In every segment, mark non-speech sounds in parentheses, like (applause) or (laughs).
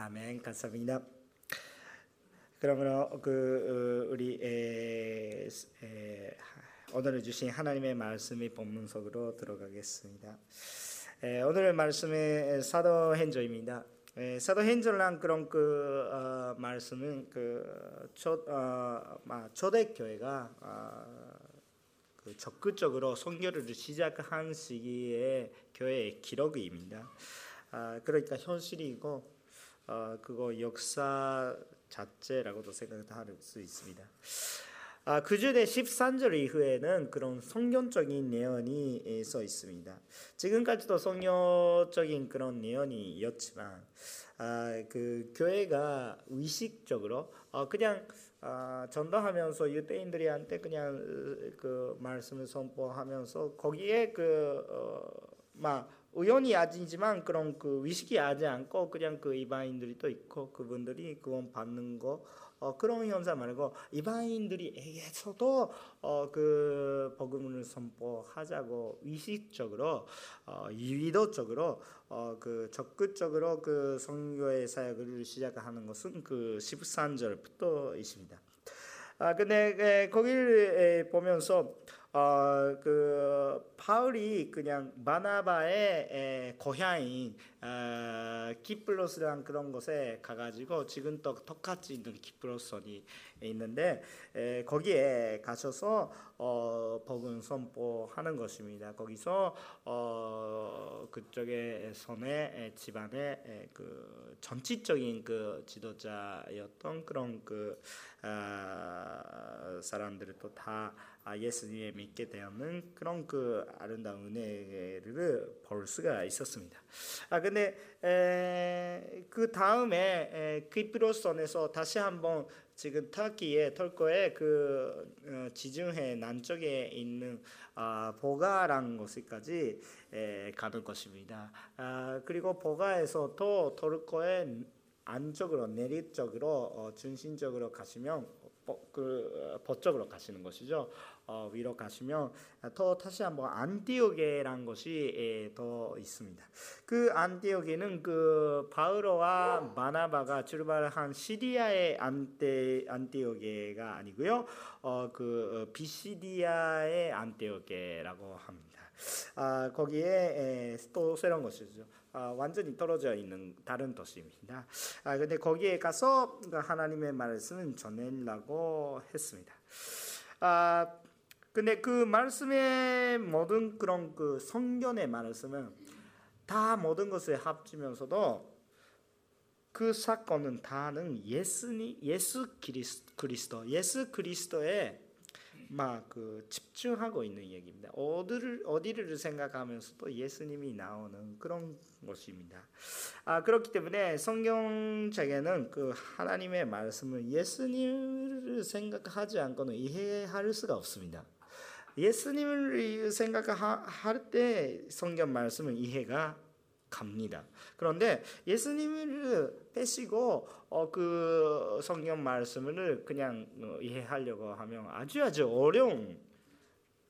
아멘 감사합니다. 그러므로 그 어, 우리 에, 에, 오늘 주신 하나님의 말씀이 본문 속으로 들어가겠습니다. 에, 오늘 말씀의 사도행전입니다. 에, 사도행전란 그런 그 어, 말씀은 그 초, 어, 초대교회가 어, 그 적극적으로 선교를 시작한 시기의 교회의 기록입니다. 아, 그러니까 현실이고 어, 그거 역사 자체라고도 생각할 수 있습니다. 아, 그주의 13절 이후에는 그런 성경적인 내용이 써 있습니다. 지금까지도 성경적인 그런 내용이었지만 아, 그 교회가 의식적으로 어, 그냥 아, 전도하면서 유대인들이한테 그냥 그 말씀을 선포하면서 거기에 그막 어, 우연히 아니지만 그런 그 위식이 하지 않고 그냥 그 이방인들이 또 있고 그분들이 구원 받는 거 어, 그런 현상 말고 이방인들이에게서도 어, 그 복음을 선포하자고 의식적으로 어, 유의도적으로 어, 그 적극적으로 그 선교의 사역을 시작하는 것은 그 13절부터 있습니다. 아 근데 거기를 보면서 어 그 바울이 그냥 바나바의 고향인 어, 키플로스란 그런 곳에 가가지고 지금 또 똑같이 있는 키플로스이 있는데 에, 거기에 가셔서 어, 복음 선포하는 것입니다. 거기서 어, 그쪽에 손에 집안의 그 전치적인 그 지도자였던 그런 그 아, 사람들을 또다 아, 예수님에 믿게 되었는 그런 그 아름다운 은혜를 볼 수가 있었습니다. 아 근데 에, 그 다음에 키프로선에서 다시 한번 지금 터키의 털코의 그 어, 지중해 남쪽에 있는 아, 보가라는 곳까지 가는 것입니다. 아, 그리고 보가에서 또 토르코의 안쪽으로 내리 쪽으로 어, 중심적으로 가시면 그 법적으로 가시는 것이죠. 어, 위로 가시면 더 다시 한번 안티오게라는 것이 예, 더 있습니다. 그 안티오게는 그 바울과 바나바가 출발한 시리아의 안테 안티오게가 아니고요. 어, 그 어, 비시디아의 안티오게라고 합니다. 아, 거기에 에, 또 새로운 것이죠. 아, 완전히 떨어져 있는 다른 도시입니다. 아, 근데 거기에 가서 하나님의 말씀을 전하려고 했습니다. 아, 근데 그 말씀의 모든 그런 그 성경의 말씀은 다 모든 것을 합치면서도 그 사건은 다는 예수니 예수 그리스도 예수 그리스도의 막그 집중하고 있는 얘기입니다. 어디를 어디를 생각하면서도 예수님이 나오는 그런 것입니다. 아 그렇기 때문에 성경책에는 그 하나님의 말씀을 예수님을 생각하지 않고는 이해할 수가 없습니다. 예수님을 생각할 때 성경 말씀은 이해가 갑니다. 그런데 예수님을 빼시고 어, 그 성경 말씀을 그냥 어, 이해하려고 하면 아주 아주 어려운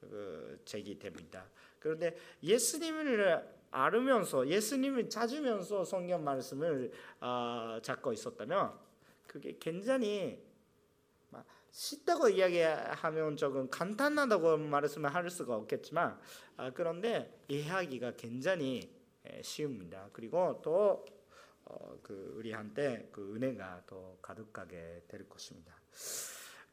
그 책이 됩니다. 그런데 예수님을 알으면서 예수님을 찾으면서 성경 말씀을 어, 잡고 있었다면 그게 굉장히 쉽다고 이야기하면 조금 간단하다고 말씀을 할 수가 없겠지만 아, 그런데 이해하기가 굉장히 쉬웁니다. 그리고 또그 어, 우리한테 그 은혜가 더 가득하게 될 것입니다.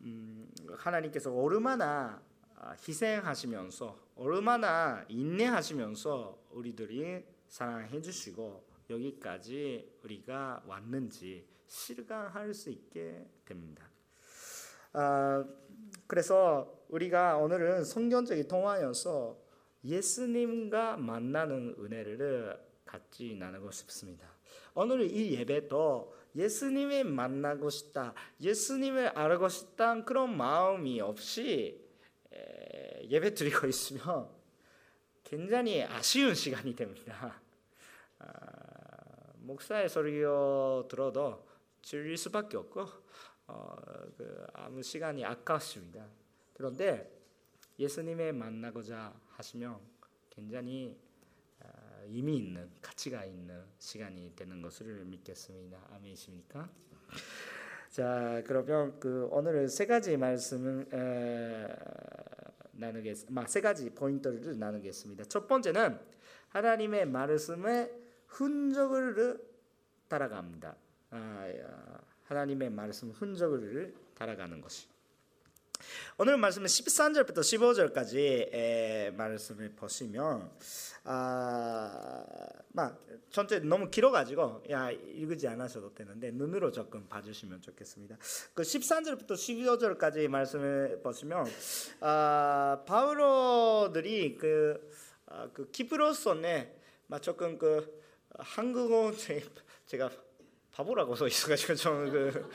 음, 하나님께서 얼마나 아, 희생하시면서 얼마나 인내하시면서 우리들이 사랑해 주시고 여기까지 우리가 왔는지 실감할 수 있게 됩니다. 아, 그래서 우리가 오늘은 성경적인 통화여서 예수님과 만나는 은혜를 같이 나누고 싶습니다. 오늘 이 예배도 예수님을 만나고 싶다, 예수님을 알고 싶다 그런 마음이 없이 예배 드리고 있으면 굉장히 아쉬운 시간이 됩니다. 아, 목사의 소리を 들어도 질릴 수밖에 없고 어, 그 아무 시간이 아깝습니다. 그런데 예수님을 만나고자 하시면 굉장히 아, 의미 있는 가치가 있는 시간이 되는 것을 믿겠습니다. 아멘이십니까? 자 그러면 그 오늘 세 가지 말씀을 나누겠, 세 가지 포인트를 나누겠습니다. 첫 번째는 하나님의 말씀의 흔적을 따라갑니다. 아, 하나님의 말씀 흔적을 따라가는 것이. 오늘 말씀은 13절부터 15절까지 말씀을 보시면 아, 막 전체 너무 길어가지고 야 읽지 않으셔도 되는데 눈으로 조금 봐주시면 좋겠습니다. 그 13절부터 15절까지 말씀을 보시면 아, 바울어들이 그, 아, 그 키프로스네 막 조금 그 한국어 (laughs) 제가 바보라고 써 (laughs) 있어가지고 좀그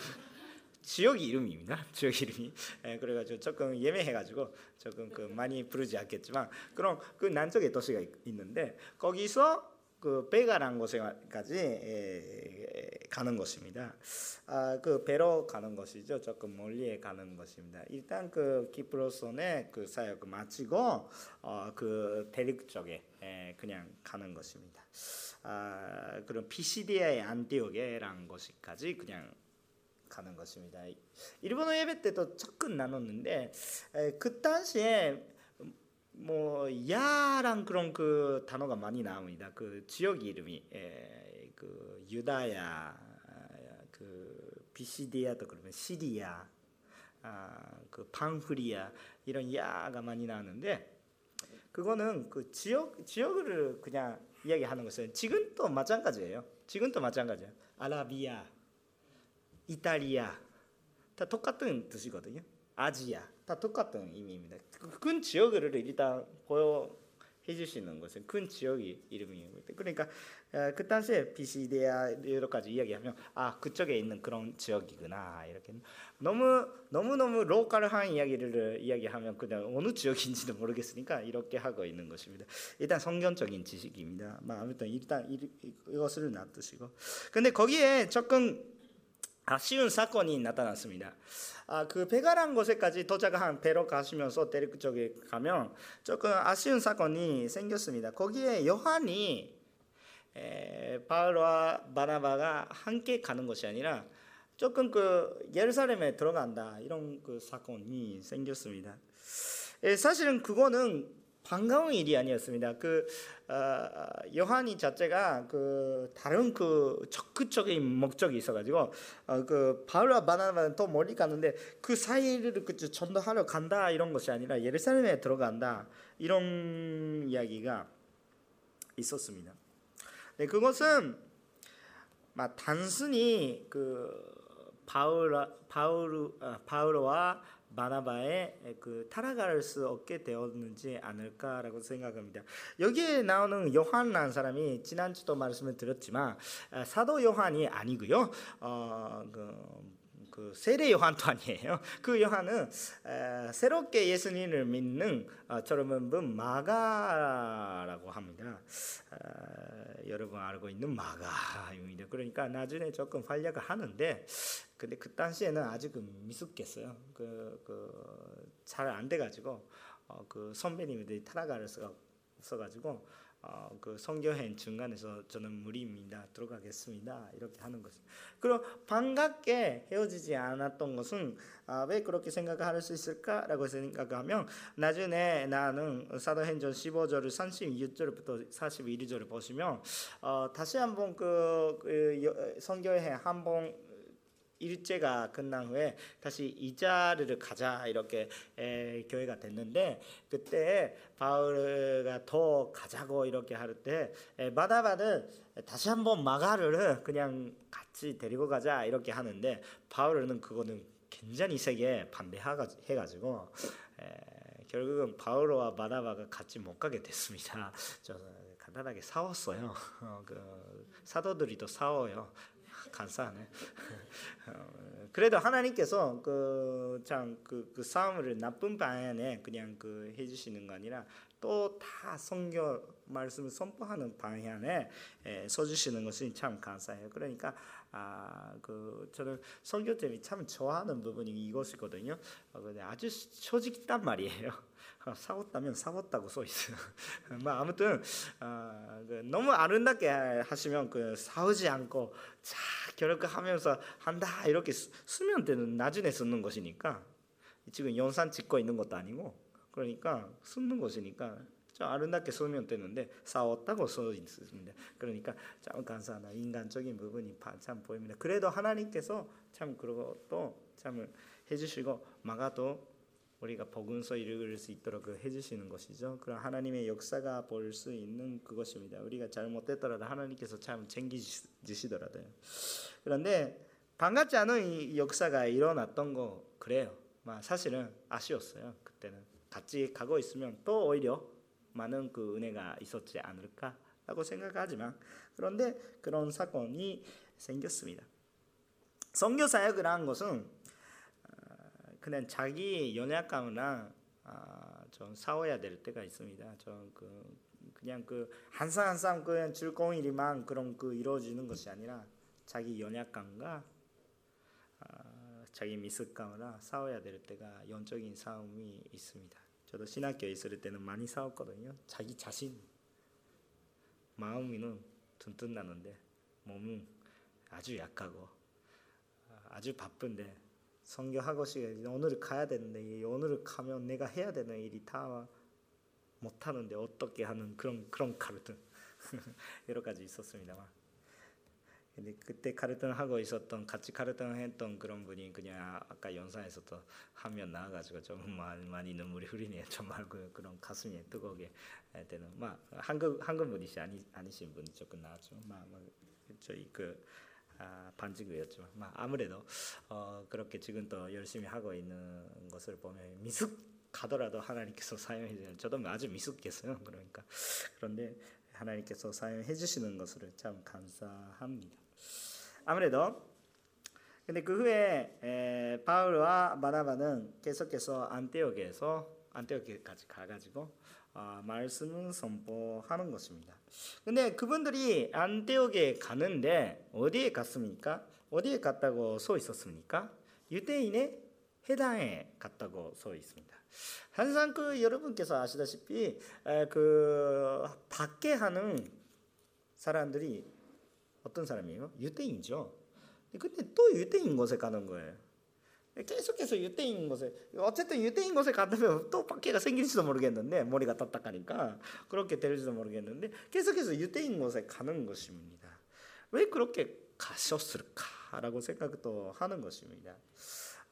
지역 이름입니다. 지역 이름이. 예, 그래가지고 조금 예매해가지고 조금 그 많이 부르지 않겠지만 그럼 그 남쪽에 도시가 있는데 거기서 그 베가라는 곳에까지 예, 가는 것입니다. 아, 그 배로 가는 것이죠. 조금 멀리에 가는 것입니다. 일단 그 키프로손의 그 사역 마치고 어, 그 대륙 쪽에 예, 그냥 가는 것입니다. 아, 그럼 피시디아의 안티오게라는 곳까지 그냥 가는 것입니다. 일본어 예배 때도 조금 나눴는데 그 당시에 뭐 야랑 그런 그 단어가 많이 나옵니다. 그 지역 이름이 에, 그 유다야, 그 비시디아도 그러면 시리아, 아, 그 방프리아 이런 야가 많이 나오는데 그거는 그 지역 지역을 그냥 이야기하는 것은 지금도 마찬가지예요. 지금도 마찬가지예요. 아라비아 이탈리아 다 똑같은 뜻이거든요. 아지아 다 똑같은 의미입니다. 큰 지역을 일단 보여 해주시는 것은 큰 지역이 이름입니다. 그러니까 그 당시에 비시데아 여러 가지 이야기하면 아 그쪽에 있는 그런 지역이구나 이렇게 너무 너무 너무 로컬한 이야기를 이야기하면 그냥 어느 지역인지도 모르겠으니까 이렇게 하고 있는 것입니다. 일단 성경적인 지식입니다. 뭐 아무튼 일단 이것을 놔두시고 근데 거기에 조금 아쉬운 사건이 나타났습니다. 아, 그 배가란 곳에까지 도착한 배로 가시면서 데리크 쪽에 가면 조금 아쉬운 사건이 생겼습니다. 거기에 요한이 에, 바울과 바나바가 함께 가는 것이 아니라 조금 그 예루살렘에 들어간다 이런 그 사건이 생겼습니다. 에, 사실은 그거는 반가운 일이 아니었습니다. 그 어, 요한이 자체가 그 다른 그 적극적인 목적이 있어가지고 어, 그 바울과 바나바는 또 멀리 가는데 그 사이를 그 전도하러 간다 이런 것이 아니라 예루살렘에 들어간다 이런 이야기가 있었습니다. 네, 그것은 막 단순히 그 바울 바울 바울과 바나바의 그 타락할 수 없게 되었는지 않을까라고 생각합니다. 여기에 나오는 요한이라는 사람이 지난주도 말씀을 드렸지만 사도 요한이 아니고요. 어, 그, 그 세례 요한도 아니에요. (laughs) 그 요한은 에, 새롭게 예수님을 믿는 어, 젊은 마가라고 합니다. 에, 여러분 알고 있는 마가입니다. 그러니까 나중에 조금 활약을 하는데 근데 그 당시에는 아직 미숙했어요. 그, 그, 돼가지고, 어, 그 선배님들이 타락할 수가 없어가지고, 어, 그 성교행 중간에서 저는 무리입니다. 들어가겠습니다. 이렇게 하는 것이. 그리고 반갑게 헤어지지 않았던 것은 아, 왜 그렇게 생각할 수 있을까라고 생각하면 나중에 나는 사도행전 15절 36절부터 41절을 보시면 어, 다시 한번 그, 그 성교행 한번 일제가 끝난 후에 다시 이자르를 가자 이렇게 에, 교회가 됐는데 그때 바울가 더 가자고 이렇게 할때 바다바는 다시 한번 마가를 그냥 같이 데리고 가자 이렇게 하는데 바울은 그거는 굉장히 세게 반대해가지고 결국은 바울과 바나바가 같이 못 가게 됐습니다. 저 간단하게 싸웠어요. (laughs) 어, 그 사도들이 또 싸워요. 감사하네. 어, (laughs) 그래도 하나님께서 그참그 그 싸움을 나쁜 방향에 그냥 그 해주시는 거 아니라 또 다 성경 말씀을 선포하는 방향에 에, 서주시는 것이 참 감사해요. 그러니까 아, 그 저는 선교점이 참 좋아하는 부분이 이것이거든요. 어, 아주 솔직단 말이에요. 어, 싸웠다면 싸웠다고 써 있어요. (laughs) 뭐 아무튼 어, 그 너무 아름답게 하시면 그 싸우지 않고 자 결혼하면서 한다 이렇게 쓰면 되는 나중에 쓰는 것이니까 지금 연산 짓고 있는 것도 아니고 그러니까 쓰는 것이니까 좀 아름답게 쓰면 되는데 싸웠다고 써 있습니다. 그러니까 참 감사하다 인간적인 부분이 참 보입니다. 그래도 하나님께서 참 그것도 참 해주시고 마가도 우리가 복음서 읽을 수 있도록 그 해주시는 것이죠. 그런 하나님의 역사가 볼 수 있는 그것입니다. 우리가 잘못했더라도 하나님께서 참 챙기시더라도요. 그런데 반갑지 않은 이 역사가 일어났던 거 그래요. 사실은 아쉬웠어요. 그때는 같이 가고 있으면 또 오히려 많은 그 은혜가 있었지 않을까라고 생각하지만 그런데 그런 사건이 생겼습니다. 선교 사역을 한 것은 어, 그냥 자기 연약감이나 아, 좀 싸워야 될 때가 있습니다. 좀그 그냥 그 항상 항상 그냥 즐거운 그런 그 이루어지는 것이 아니라 자기 연약감과 아, 자기 미숙감이나 싸워야 될 때가 영적인 싸움이 있습니다. 저도 신학교에 있을 때는 많이 싸웠거든요. 자기 자신 마음이는 튼튼나는데 몸은 아주 약하고 아주 바쁜데 성교하고 시 오늘 가야 되는데 오늘 가면 내가 해야 되는 일이 다 못하는데 어떻게 하는 그런 그런 카르트 (laughs) 여러 가지 있었습니다만 근데 그때 카르턴 하고 있었던 같이 카르턴 했던 그런 분이 그냥 아까 영상에서도 하면 나와가지고 좀 많이, 많이 눈물이 흐리네요. (laughs) 정말 그 그런 가슴이 뜨거게 되는 막 한국 한국 분이시 아니 아니신 분이 조금 나왔죠. 막, 막 저희 그 아, 막 아무래도 어, 그렇게 지금도 열심히 하고 있는 것을 보면 미숙 가더라도 하나님께서 사용해 주는 저도 아주 미숙했어요. 그러니까 그런데 하나님께서 사용해 주시는 것을 참 감사합니다. 아무래도 근데 그 후에 에, 바울과 바나바는 계속해서 안티오게에서 안티오게까지 가가지고 어, 말씀을 선포하는 것입니다. 근데 그분들이 안티오게 가는데 어디에 갔습니까? 어디에 갔다고 써 있었습니까? 유대인의 해당에 갔다고 써 있습니다. 항상 그 여러분께서 아시다시피 에, 그 밖에 하는 사람들이 어떤 사람이에요? 유대인이죠. 근데 또 유대인 곳에 가는 거예요. 계속해서 유대인 곳에 어쨌든 유대인 곳에 가면 또 박해가 생길지도 모르겠는데 머리가 딱딱하니까 그렇게 될지도 모르겠는데 계속해서 유대인 곳에 가는 것입니다. 왜 그렇게 가셨을까라고 생각도 하는 것입니다.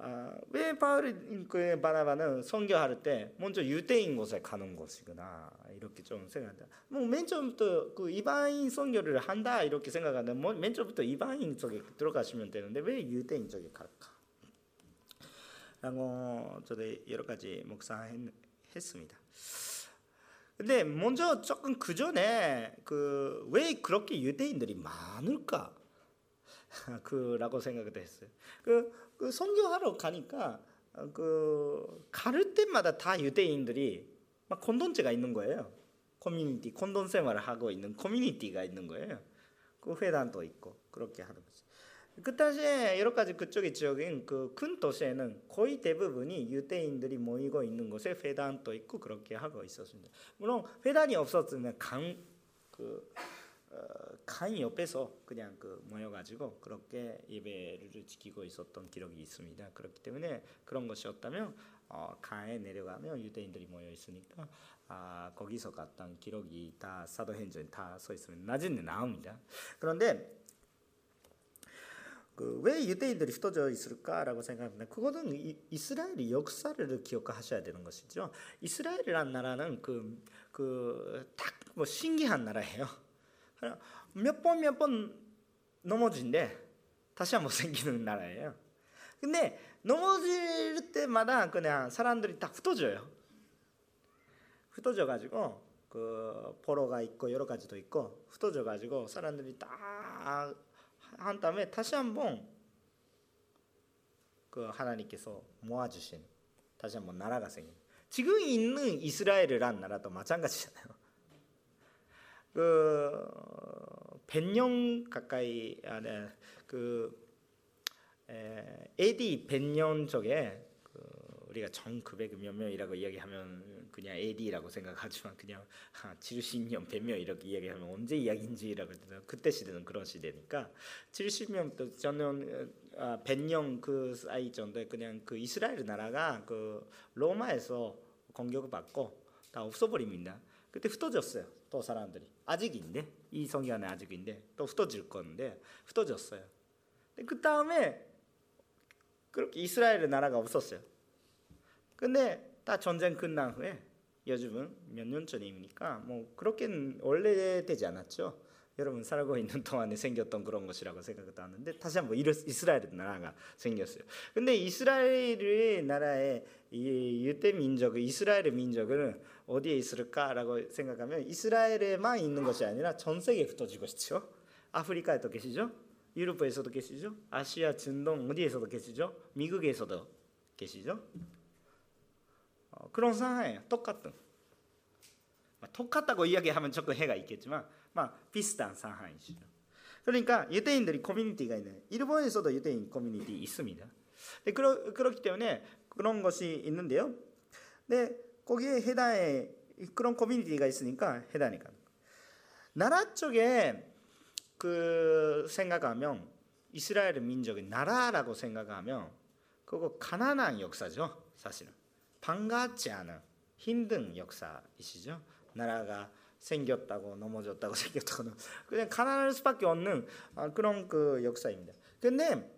아, 왜 바울이 그 바나바는 선교할 때 먼저 유대인 곳에 가는 것이구나 이렇게 좀 생각한다. 뭐맨 처음부터 그 이방인 선교를 한다 이렇게 생각하는데 뭐맨 처음부터 이방인 쪽에 들어가시면 되는데 왜 유대인 쪽에 갈까? 라고 저도 여러 가지 묵상했습니다. 근데 먼저 조금 그 전에 그 왜 그렇게 유대인들이 많을까? (laughs) 그라고 생각을 했어요. 그, 그 선교하러 가니까 그 가를 때마다 다 유대인들이 막 콘돈체가 있는 거예요. 커뮤니티 콘돈 생활을 하고 있는 커뮤니티가 있는 거예요. 그 회단도 있고 그렇게 하는. 그 당시에 여러 가지 그쪽의 지역인 그 큰 도시에는 거의 대부분이 유대인들이 모이고 있는 곳에 회단도 있고 그렇게 하고 있었습니다. 물론 회단이 없었으면 강그 어, 강 옆에서 그냥 그 모여가지고 그렇게 예배를 지키고 있었던 기록이 있습니다. 그렇기 때문에 그런 것이 없다면 어, 강에 내려가면 유대인들이 모여 있으니까 아, 거기서 갔던 기록이 다 사도행전 다써 있으면 나중에 나옵니다. 그런데 그 왜 유대인들이 흩어져 있을까라고 생각합니다. 그거는 이, 이스라엘의 역사를 기억하셔야 되는 것이죠. 이스라엘이란 나라는 그 그 딱 뭐 신기한 나라예요. 몇 번 몇 번 넘어진데 다시 한번 (laughs) 생기는 나라예요. 근데 넘어질 때마다 그냥 사람들이 다 흩어져요. 흩어져 가지고 그 포로가 있고 여러 가지도 있고 흩어져 가지고 사람들이 다 한 다음에 다시 한번 그 하나님께서 모아주신 다시 한번 나라가 생긴. 지금 있는 이스라엘이란 나라도 마찬가지잖아요. (laughs) 그 100년 가까이 아, 네, 그 에, AD 100년 쪽에 그 우리가 1900몇 명이라고 이야기하면 그냥 AD라고 생각하지만 그냥 아, 70년 100명 이렇게 이야기하면 언제 이야기인지라고 그때 시대는 그런 시대니까 70년부터 저는 아, 100년 그 사이 정도에 그냥 그 이스라엘 나라가 그 로마에서 공격을 받고 다 없어버립니다. 그때 흩어졌어요. 또 사람들이 아직인데 이 성경에 아직인데 또 흩어질 건데 흩어졌어요. 그 다음에 그렇게 이스라엘 나라가 없었어요. 근데 다 전쟁 끝난 후에 요즘은 몇 년 전입니까? 뭐 그렇게는 원래 되지 않았죠. 여러분 살고 있는 동안에 생겼던 그런 것이라고 생각도 하는데 다시 한번 이스라엘 나라가 생겼어요. 근데 이스라엘 나라의 이 유대 민족, 이스라엘 민족은 어디에 있을까라고 생각하면 이스라엘에만 있는 것이 아니라 전 세계에 흩어지고 있죠. 아프리카에도 계시죠? 유럽에서도 계시죠? 아시아 중동 어디에서도 계시죠? 미국에서도 계시죠? 어, 그런 상황이에요. 똑같은. 똑같다고 이야기하면 조금 해가 있겠지만 막 비슷한 상황이죠. 그러니까 유대인들이 커뮤니티가 있는 일본에서도 유대인 커뮤니티 있습니다. 네, 그러, 그렇기 때문에 그런 것이 있는데요. 네, 거기에 해당에 그런 커뮤니티가 있으니까 해당이니까 나라 쪽에 그 생각하면 이스라엘 민족의 나라라고 생각하면 그거 가난한 역사죠 사실은 반갑지 않은 힘든 역사이시죠 나라가 생겼다고 넘어졌다고 (laughs) 생겼다고 그냥 가난할 수밖에 없는 아, 그런 그 역사입니다. 근데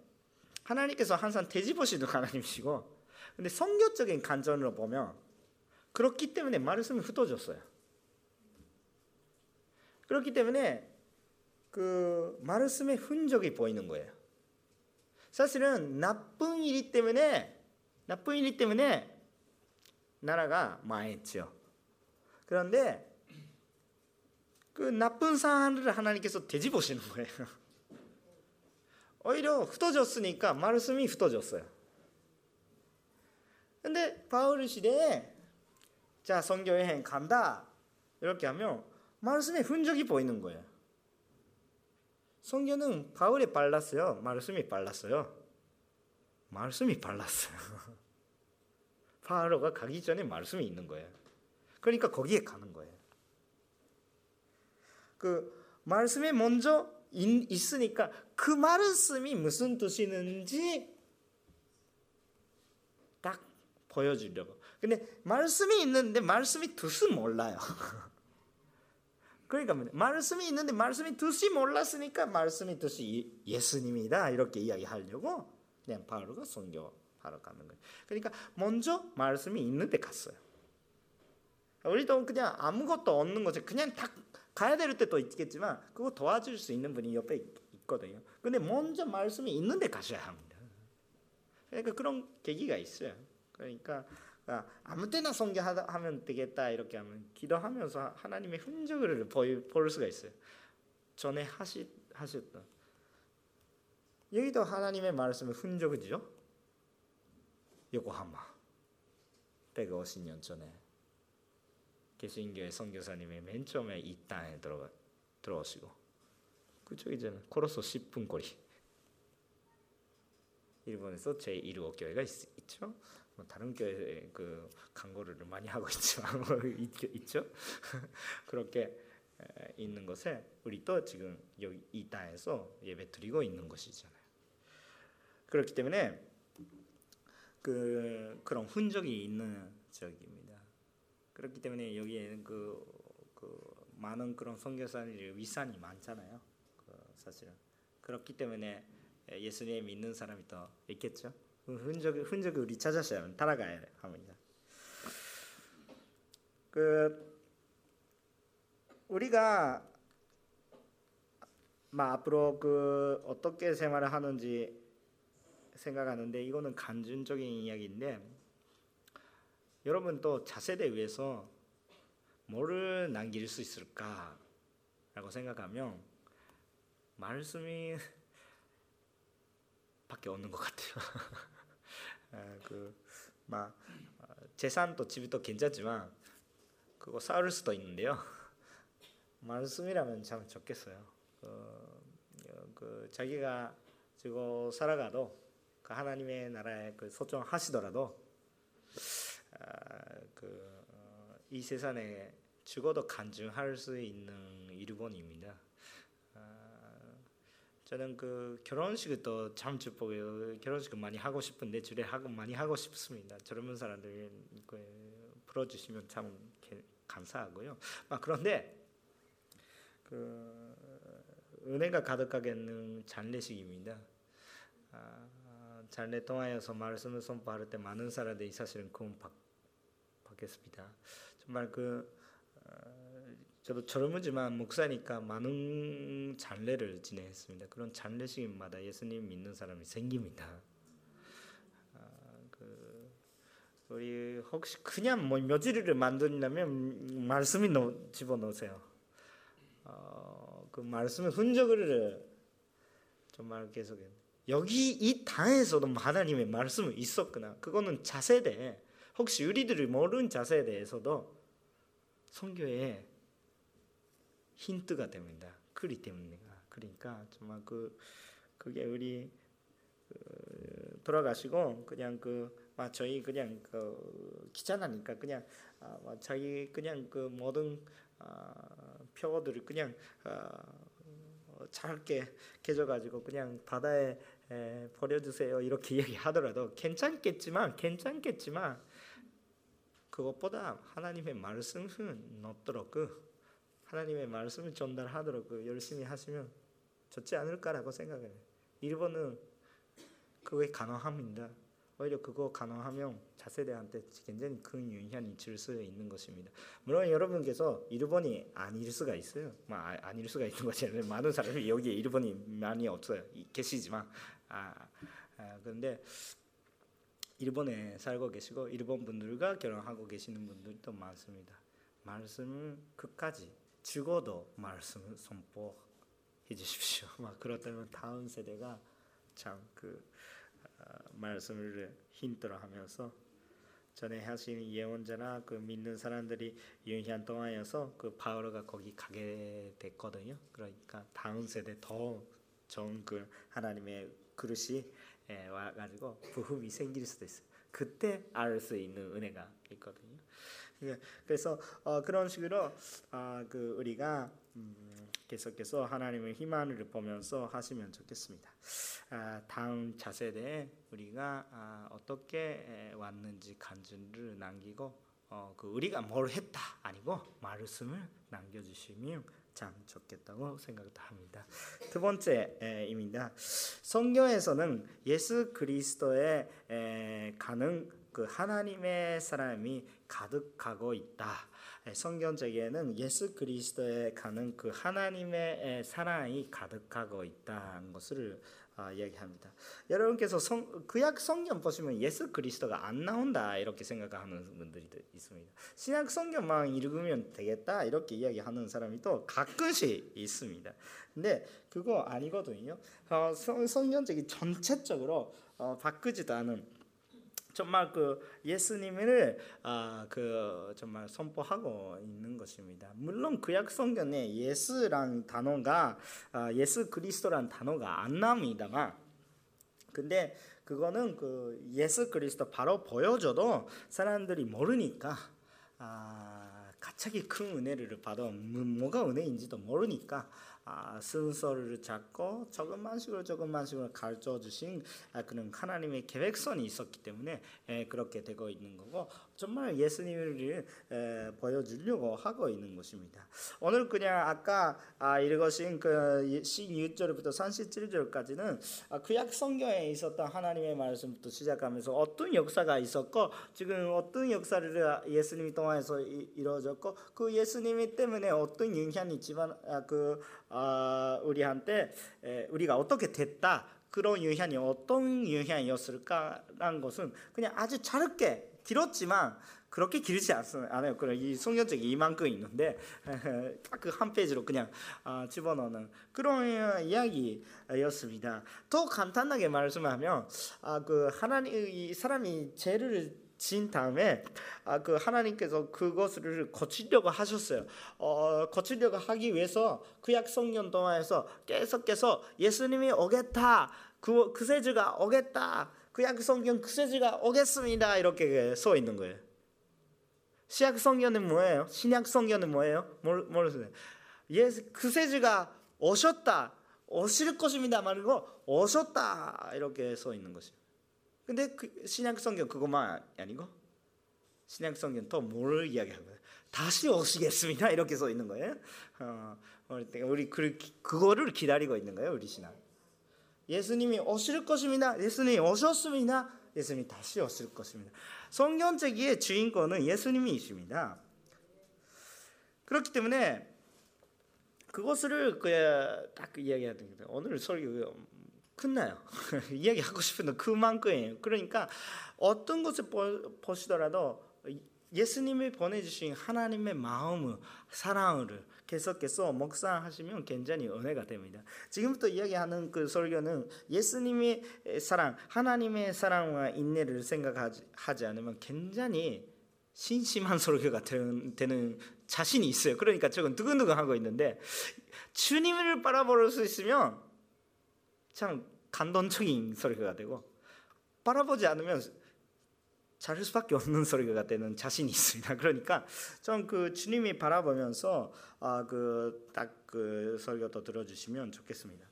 하나님께서 항상 되짚으시는 (laughs) 하나님이시고 근데 성교적인 관점으로 보면 그렇기 때문에 말씀이 흩어졌어요. 그렇기 때문에 그 말씀의 흔적이 보이는 거예요. 사실은 나쁜 일이 때문에 나쁜 일이 때문에 나라가 망했죠. 그런데 그 나쁜 상황을 하나님께서 되짚으시는 거예요. (laughs) 오히려 흩어졌으니까 말씀이 흩어졌어요. 근데 바울 시대에 자 성교 여행 간다 이렇게 하면 말씀의 흔적이 보이는 거예요. 성경은 바울이 빨랐어요. 말씀이 빨랐어요. 말씀이 빨랐어요. (laughs) 바울가 가기 전에 말씀이 있는 거예요. 그러니까 거기에 가는 거예요. 그 말씀이 먼저 있으니까 그 말씀이 무슨 뜻이는지 딱 보여주려고. 근데 말씀이 있는데 말씀이 뜻은 몰라요. (laughs) 그러니까 말씀이 있는데 말씀이 뜻이 몰랐으니까 말씀이 뜻이 예수님이다 이렇게 이야기하려고 그냥 바울가 선교 하러 가는 거예요. 그러니까 먼저 말씀이 있는데 갔어요. 우리도 그냥 아무것도 없는 거죠. 그냥 딱 가야 될 때도 있겠지만 그거 도와줄 수 있는 분이 옆에 있거든요. 근데 먼저 말씀이 있는데 가셔야 합니다. 그러니까 그런 계기가 있어요. 그러니까 아무 때나 성경하면 되겠다 이렇게 하면 기도하면서 하나님의 흔적을 볼 수가 있어요. 전에 하시, 하셨던 여기도 하나님의 말씀의 흔적이죠. 요코하마 150년 전에 개신교의 선교사님이 맨 처음에 이 땅에 들어가 들어오시고 그쪽 이제는 코로소 10분 거리 일본에서 제 1호 교회가 있, 죠 뭐 다른 교회 그 광고를 많이 하고 있지만 뭐 (laughs) 있죠. (laughs) 그렇게 있는 것에 우리 또 지금 여기 이 땅에서 예배 드리고 있는 것이잖아요. 그렇기 때문에 그 그런 흔적이 있는 지역입니다. 그렇기 때문에 여기에는 그, 그 많은 그런 선교사들의 위산이 많잖아요. 그 사실은 그렇기 때문에 예수님 믿는 사람이 더 있겠죠. 그 흔적 흔적을 우리 찾았어야 따라가야 합니다. 그 우리가 막 앞으로 그 어떻게 생활을 하는지 생각하는데 이거는 간증적인 이야기인데 여러분 또 자세대 위해서 뭐를 남길 수 있을까라고 생각하면 말씀이 밖에 없는 것 같아요. (laughs) 그막 어, 재산도 집도 괜찮지만 그거 쌓을 수도 있는데요. (laughs) 말씀이라면 참 좋겠어요. 어, 그 자기가 지고 살아가도 그 하나님의 나라에 그 소중하시더라도 아, 그이 어, 세상에 죽어도 간증할 수 있는 일본입니다. 아, 저는 그또 잠시 보고 결혼식을 많이 하고 싶은데 주례 하고 많이 하고 싶습니다. 젊은 사람들 그 불러주시면 참 감사하고요. 아, 그런데 그 은혜가 가득하겠는 장례식입니다. 아, 장례 통하여서 말씀을 선포할 때 많은 사람들이 사실은 구원 받, 받겠습니다. 정말 그 어, 저도 젊은지만 목사니까 많은 장례를 진행했습니다. 그런 장례식마다 예수님 믿는 사람이 생깁니다. 아, 그 우리 혹시 그냥 뭐 묘지를 만든다면 말씀이 집어 넣으세요. 어, 그 말씀의 흔적을 정말 계속 여기 이 땅에서도 하나님의 말씀이 있었구나. 그거는 자세대. 혹시 우리들이 모르는 자세에 대해서도 성교에 힌트가 됩니다. 그리 때문에 그러니까 정말 그 그게 우리 그 돌아가시고 그냥 그 아, 저희 그냥 그 귀찮으니까 그냥 아, 자기 그냥 그 모든 아, 표어들을 그냥 아, 짧게 깨져가지고 그냥 바다에 에, 버려주세요 이렇게 (laughs) 얘기하더라도 괜찮겠지만 괜찮겠지만 그것보다 하나님의 말씀을 넣도록 그 하나님의 말씀을 전달하도록 그 열심히 하시면 좋지 않을까라고 생각해요. 일본은 그게 가능합니다. 오히려 그거 가능하면 자세대한테 굉장히 큰 영향이 줄 수 있는 것입니다. 물론 여러분께서 일본이 아닐 수가 있어요. 뭐 아, 아닐 수가 있는 것이 아니라 (laughs) 많은 사람이 여기에 일본이 많이 없어요. 계시지만 아, 아 그런데 일본에 살고 계시고 일본 분들과 결혼하고 계시는 분들도 많습니다. 말씀을 끝까지 죽어도 말씀을 선포해 주십시오. (laughs) 막 그렇다면 다음 세대가 참그 어, 말씀을 힌트로 하면서 전에 하신 예언자나 그 믿는 사람들이 유년 동안여서 그 바울가 거기 가게 됐거든요. 그러니까 다음 세대 더 좋은 그 하나님의 그릇이 예, 와가지고 부흥이 생길 수도 있어요. 그때 알 수 있는 은혜가 있거든요. 예, 그래서 어, 그런 식으로 어, 그 우리가 음, 계속해서 하나님의 희망을 보면서 하시면 좋겠습니다. 아, 다음 자세에 우리가 아, 어떻게 왔는지 간증을 남기고 어, 그 우리가 뭘 했다 아니고 말씀을 남겨주시면 참 좋겠다고 생각합니다. 두 번째입니다. 성경에서는 예수 그리스도에 가는 그 하나님의 사람이 가득하고 있다. 성경적에는 예수 그리스도에 가는 그 하나님의 사랑이 가득하고 있다는 것을 아, 얘기합니다. 여러분께서 성, 구약 성경 보시면 예수 그리스도가 안 나온다 이렇게 생각하는 분들이 있습니다. 신약 성경만 읽으면 되겠다 이렇게 이야기하는 사람이 또 가끔씩 있습니다. 근데 그거 아니거든요. 어, 성경적인 전체적으로 어, 바꾸지도 않은 정말 그 예수님을 아 그 정말 선포하고 있는 것입니다. 물론 구약 성경에 예수란 단어가 아, 예수 그리스도란 단어가 안 나옵니다만 근데 그거는 그 예수 그리스도 바로 보여줘도 사람들이 모르니까 아 갑자기 큰 은혜를 받아 뭐가 은혜인지도 모르니까 아, 순서를 잡고 조금만씩으로 조금만씩으로 가르쳐 주신 아, 그런 하나님의 계획선이 있었기 때문에 에, 그렇게 되고 있는 거고 정말 예수님을 에, 보여주려고 하고 있는 것입니다. 오늘 그냥 아까 아, 읽으신 그 16절부터 37절까지는 아, 구약 성경에 있었던 하나님의 말씀부터 시작하면서 어떤 역사가 있었고 지금 어떤 역사를 예수님이 통해서 이루어졌고 그 예수님이 때문에 어떤 영향이 집안 아, 그 아, 우리한테 우리가 어떻게 됐다 그런 영향이 어떤 영향이었을까라는 것은 그냥 아주 짧게 길었지만 그렇게 길지 않아요. 그런 이 성경책이 이만큼 있는데 (laughs) 딱 그 한 페이지로 그냥 아, 집어넣는 그런 이야기였습니다. 더 간단하게 말씀하면 아, 그 하나님 이 사람이 죄를 진 다음에 아 그 하나님께서 그것을 거치려고 하셨어요. 어 거치려고 하기 위해서 구약 성경 동화에서 계속해서 예수님이 오겠다. 그 그세주가 오겠다. 구약 성경 그세주가 오겠습니다. 이렇게 써 있는 거예요. 시약 성경은 뭐예요? 신약 성경은 뭐예요? 모르세요. 예수 그세주가 오셨다. 오실 것입니다. 말고 오셨다. 이렇게 써 있는 것이요. 근데 그 신약 성경 그것만 아니고 신약 성경 또 뭘 이야기하는 거예요? 다시 오시겠습니다. 이렇게 써 있는 거예요. 어, 우리 그 그거를 기다리고 있는 거예요. 우리 신앙. 예수님이 오실 것입니다. 예수님이 오셨습니다. 예수님이 다시 오실 것입니다. 성경책의 주인공은 예수님이십니다. 그렇기 때문에 그것을 그딱 이야기해야 됩니다. 오늘 설교 끝나요. (laughs) 이야기하고 싶은 그만큼이에요. 그러니까 어떤 것을 보시더라도 예수님이 보내주신 하나님의 마음을 사랑을 계속해서 묵상하시면 굉장히 은혜가 됩니다. 지금부터 이야기하는 그 설교는 예수님의 사랑, 하나님의 사랑과 인내를 생각하지 않으면 굉장히 신심한 설교가 되는, 자신이 있어요. 그러니까 저건 두근두근 하고 있는데 주님을 바라볼 수 있으면 참 감동적인 설교가 되고 바라보지 않으면 자를 수밖에 없는 설교가 되는 자신이 있습니다. 그러니까 좀 그 주님이 바라보면서 아 그 딱그 그 설교도 들어주시면 좋겠습니다.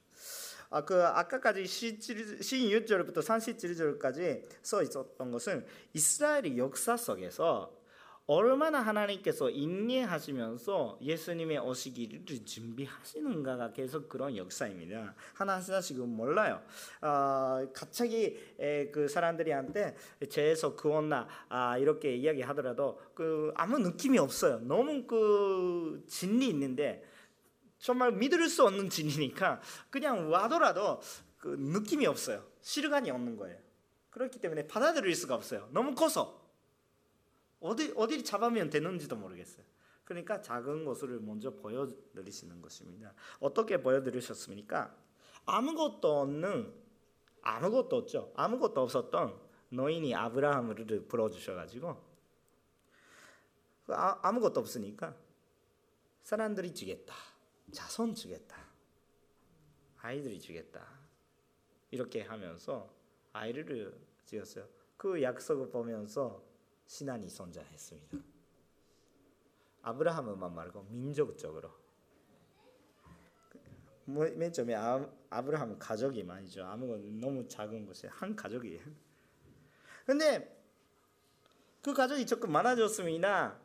아 그 아까까지 16절부터 37절까지 써 있었던 것은 이스라엘의 역사 속에서 얼마나 하나님께서 인내하시면서 예수님의 오시기를 준비하시는가가 계속 그런 역사입니다. 하나 하나씩은 몰라요. 어, 갑자기 그 사람들이한테 죄에서 구원나 아, 이렇게 이야기하더라도 그 아무 느낌이 없어요. 너무 그 진리 있는데 정말 믿을 수 없는 진리니까 그냥 와더라도 그 느낌이 없어요. 실감이 없는 거예요. 그렇기 때문에 받아들일 수가 없어요. 너무 커서. 어디 어디 잡으면 되는지도 모르겠어요. 그러니까 작은 것을 먼저 보여드리시는 것입니다. 어떻게 보여드리셨습니까? 아무것도 없는 아무것도 없죠. 아무것도 없었던 노인이 아브라함을 불러주셔가지고 그 아, 아무것도 없으니까 사람들이 주겠다. 자손 주겠다. 아이들이 주겠다. 이렇게 하면서 아이를 지었어요. 그 약속을 보면서 신앙이 선전했습니다. 아브라함만 말고 민족적으로 뭐, 맨 처음에 아, 아브라함 가족이 많이죠. 아무거 너무 작은 곳에 한 가족이에요. 근데 그 가족이 조금 많아졌습니다.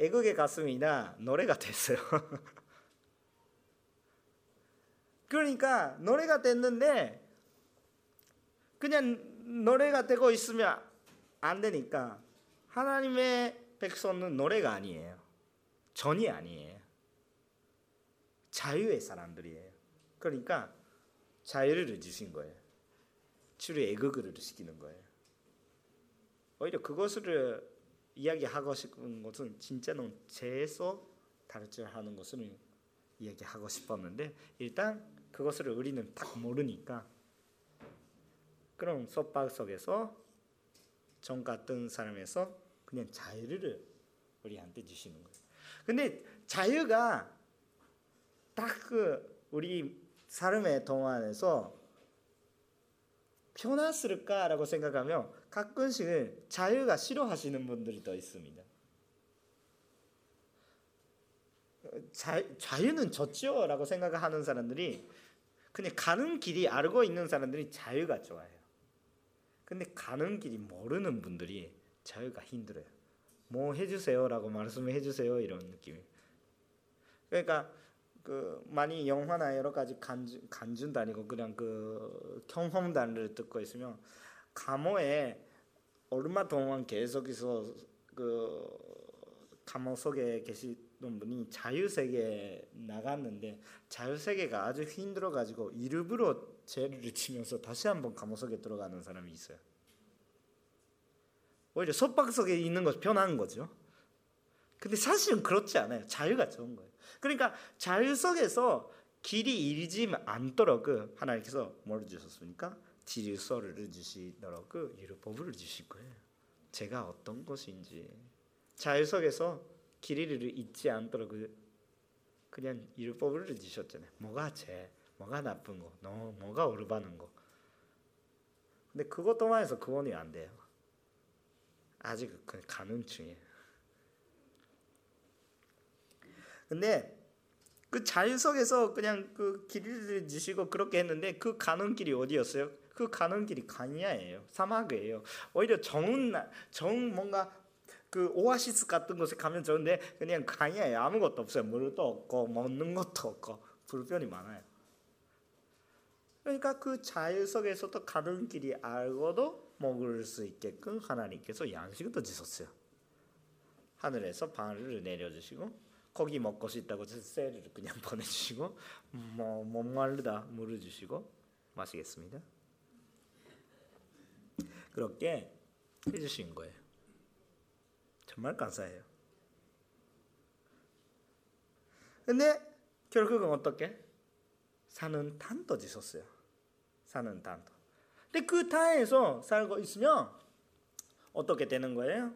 애국에 갔습니다. 노래가 됐어요. (laughs) 그러니까 노래가 됐는데 그냥 노래가 되고 있으면 안 되니까 하나님의 백성은 노래가 아니에요. 전이 아니에요. 자유의 사람들이에요. 그러니까 자유를 주신 거예요. 주를 애국을 시키는 거예요. 오히려 그것을 이야기하고 싶은 것은 진짜는 죄에서 다르하는 것을 이야기하고 싶었는데 일단 그것을 우리는 딱 모르니까 그런 속박 속에서 정 같은 사람에서 그냥 자유를 우리한테 주시는 거예요. 근데 자유가 딱 그 우리 삶의 동안에서 편안스까라고 생각하면 가끔씩 자유가 싫어하시는 분들이 더 있습니다. 자, 자유는 좋죠라고 생각하는 사람들이 그냥 가는 길이 알고 있는 사람들이 자유가 좋아요. 근데 가는 길이 모르는 분들이 자유가 힘들어요. 뭐 해주세요라고 말씀해 주세요 이런 느낌. 그러니까 그 많이 영화나 여러 가지 간주, 간준 다니고 그냥 그 경험단을 듣고 있으면 감옥에 얼마 동안 계속해서 그 감옥 속에 계시던 분이 자유 세계 나갔는데 자유 세계가 아주 힘들어 가지고 일부러 죄를 지면서 다시 한번 감옥 속에 들어가는 사람이 있어요. 오히려 속박 속에 있는 것이 편한 거죠. 근데 사실은 그렇지 않아요. 자유가 좋은 거예요. 그러니까 자유 속에서 길이 잃지 않도록 그 하나님께서 뭘 주셨습니까? 질서를 주시도록 그 율법을 주실 거예요. 제가 어떤 것인지 자유 속에서 길이를 잊지 않도록 그냥 율법을 지셨잖아요. 뭐가 죄, 뭐가 나쁜 거, 너 뭐가 올바른 거. 근데 그것도만 해서 구원이 안 돼요. 아직 그 가는 중이에요. 근데 그 자유 속에서 그냥 그 길을 지시고 그렇게 했는데 그 가는 길이 어디였어요? 그 가는 길이 가니아예요. 사막이에요. 오히려 정은 정 뭔가 그 오아시스 같은 곳에 가면 좋은데 그냥 가니아예요. 아무것도 없어요. 물도 없고 먹는 것도 없고 불편이 많아요. 그러니까 그 자유 속에서도 가는 길이 알고도 먹을 수 있게끔 하나님께서 양식을 주셨어요. 하늘에서 방을 내려주시고 고기 먹고 싶다고 셀을 그냥 (laughs) 보내주시고 뭐 목마르다 물을 주시고 마시겠습니다. 그렇게 해주신 거예요. 정말 감사해요. 근데 결국은 어떻게? 사는 단도 지셨어요. 사는 단도. 근데 그 땅에서 살고 있으면 어떻게 되는 거예요?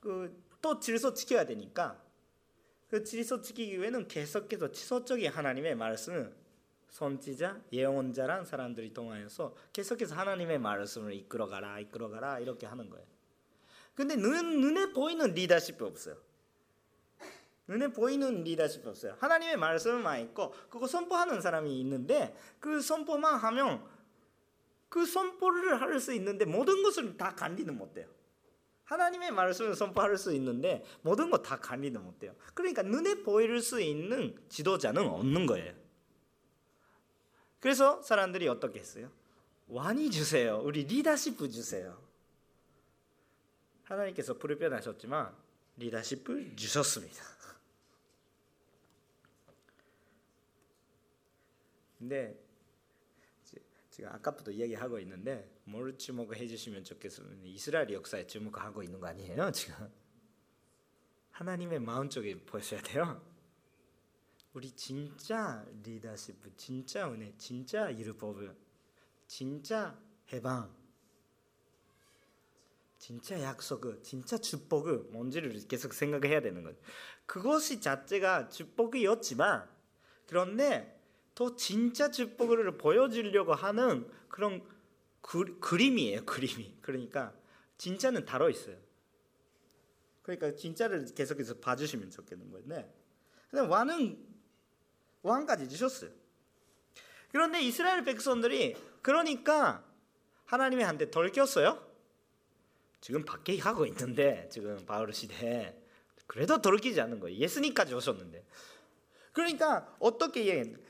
그 또 질서 지켜야 되니까 그 질서 지키기 위해는 계속해서 지속적인 하나님의 말씀을 선지자, 예언자란 사람들이 통하여서 계속해서 하나님의 말씀을 이끌어가라, 이끌어가라 이렇게 하는 거예요. 근데 눈, 눈에 보이는 리더십이 없어요. 눈에 보이는 리더십이 없어요. 하나님의 말씀만 있고 그거 선포하는 사람이 있는데 그 선포만 하면 그 선포를 할 수 있는데 모든 것을 다 관리는 못해요. 하나님의 말씀을 선포할 수 있는데 모든 거 다 관리는 못해요. 그러니까 눈에 보일 수 있는 지도자는 없는 거예요. 그래서 사람들이 어떻게 했어요? 왕이 주세요. 우리 리더십 주세요. 하나님께서 불편하셨지만 리더십을 주셨습니다. 근데 지금 아까부터 이야기하고 있는데 뭘 주목해 주시면 좋겠습니다. 이스라엘 역사에 주목하고 있는 거 아니에요 지금? 하나님의 마음 쪽에 보셔야 돼요. 우리 진짜 리더십, 진짜 은혜, 진짜 율법, 진짜 해방, 진짜 약속, 진짜 축복 뭔지를 계속 생각해야 되는 거죠. 그것이 자체가 축복이었지만 그런데 더 진짜 축복을 보여주려고 하는 그런 그, 그림이에요. 그림이. 그러니까 진짜는 다뤄 있어요. 그러니까 진짜를 계속해서 봐주시면 좋겠는 건데 근데 왕은 왕까지 주셨어요. 그런데 이스라엘 백성들이 그러니까 하나님의 한테 덜겼어요. 지금 밖에 하고 있는데 지금 바울 시대에 그래도 덜기지 않는 거예요. 예수님까지 오셨는데. 그러니까 어떻게 얘기했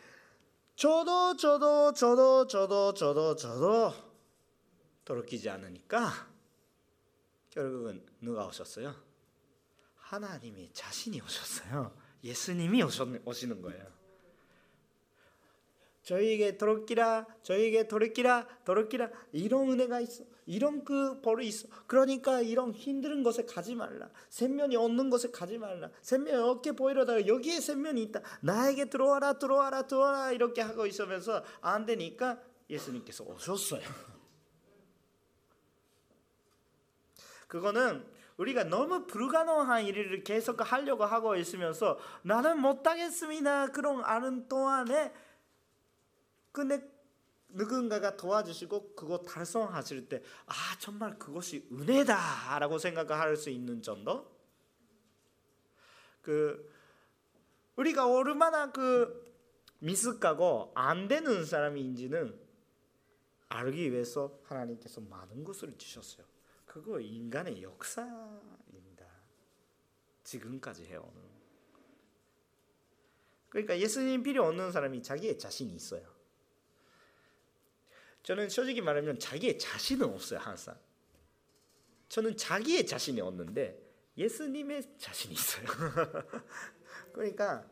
저도 저도 저도 저도 저도 저도 돌이키지 않으니까 결국은 누가 오셨어요? 하나님이 자신이 오셨어요. 예수님이 오시는 거예요. 저희에게 돌이키라, 저희에게 돌이키라, 돌이키라 이런 은혜가 있어. 이런 그 벌이 있어. 그러니까 이런 힘든 곳에 가지 말라. 샘면이 없는 곳에 가지 말라. 샘면이 어깨 보이려다가 여기에 샘면이 있다. 나에게 들어와라, 들어와라, 들어와라 이렇게 하고 있으면서 안 되니까 예수님께서 오셨어요. (laughs) 그거는 우리가 너무 불가능한 일을 계속 하려고 하고 있으면서 나는 못하겠습니다. 그런 아는 동안에 근데 누군가가 도와주시고 그거 달성하실 때 아 정말 그것이 은혜다라고 생각할 수 있는 정도 그 우리가 얼마나 그 미숙하고 안 되는 사람인지는 알기 위해서 하나님께서 많은 것을 주셨어요. 그거 인간의 역사입니다. 지금까지 해오는. 그러니까 예수님 필요 없는 사람이 자기의 자신이 있어요. 저는 솔직히 말하면 자기의 자신은 없어요 항상. 저는 자기의 자신이 없는데 예수님의 자신이 있어요. (laughs) 그러니까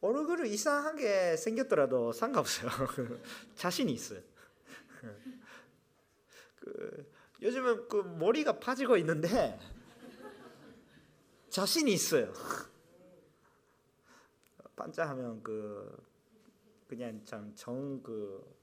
얼굴을 이상하게 생겼더라도 상관없어요. (laughs) 자신이 있어요. (laughs) 그 요즘은 그 머리가 파지고 있는데 자신이 있어요. 반짝하면 그 그냥 참정그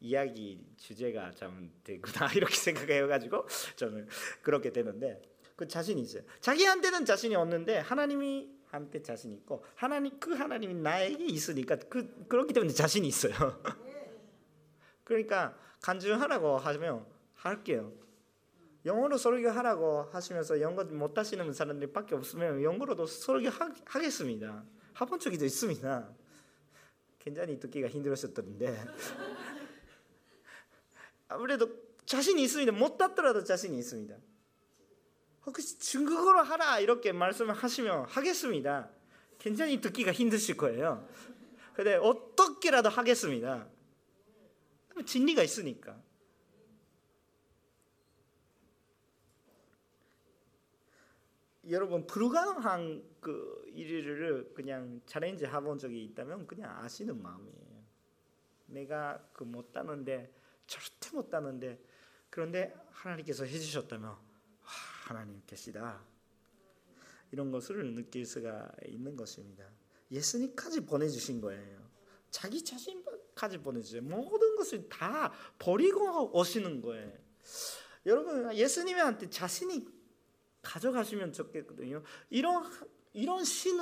이야기 주제가 좀 되구나 (laughs) 이렇게 생각해가지고 저는 그렇게 되는데 그 자신이 있어요. 자기한테는 자신이 없는데 하나님이 한테 자신 있고 하나님 그 하나님이 나에게 있으니까 그 그렇기 때문에 자신이 있어요. (laughs) 그러니까 간증하라고 하면 할게요. 영어로 설교하라고 하시면서 영어 못 하시는 사람들밖에 없으면 영어로도 설교 하겠습니다. 해본 적이 있습니다. 굉장히 듣기가 힘들었었던데 (laughs) 아무래도 자신이 있습니다. 못 땄더라도 자신이 있습니다. 혹시 증거로 하라 이렇게 말씀을 하시면 하겠습니다. 굉장히 듣기가 힘드실 거예요. 근데 어떻게라도 하겠습니다. 진리가 있으니까. 여러분 불가능한 그 일을 그냥 챌린지 해본 적이 있다면 그냥 아시는 마음이에요. 내가 그 못하는데 절대 못하는데 그런데 하나님께서 해주셨다면 와, 하나님 계시다 이런 것을 느낄 수가 있는 것입니다. 예수님까지 보내주신 거예요. 자기 자신까지 보내주세요. 모든 것을 다 버리고 오시는 거예요. 여러분 예수님한테 자신이 가져가시면 좋겠거든요. 이런 이런 신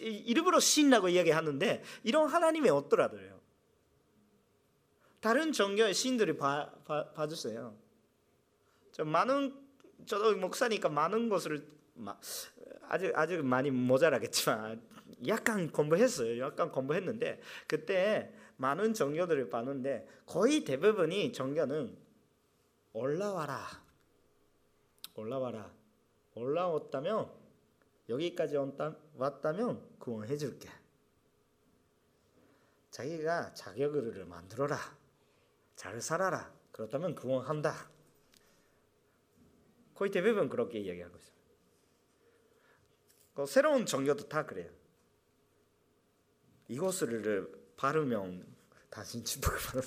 일부러 신이라고 이야기하는데 이런 하나님의 어떠라더요. 다른 종교의 신들이 봐, 봐, 봐주세요. 저 많은 저도 목사니까 많은 것을 아직 아직 많이 모자라겠지만 약간 공부했어요. 약간 공부했는데 그때 많은 종교들을 봤는데 거의 대부분이 종교는 올라와라, 올라와라. 올라왔다면 여기까지 왔다면 구원해 줄게. 자기가 자격을 만들어라. 잘 살아라. 그렇다면 구원한다. 거의 대부분 그렇게 이야기하고 있어요. 그 새로운 종교도 다 그래요. 이것을 바르면 당신 축복을 받았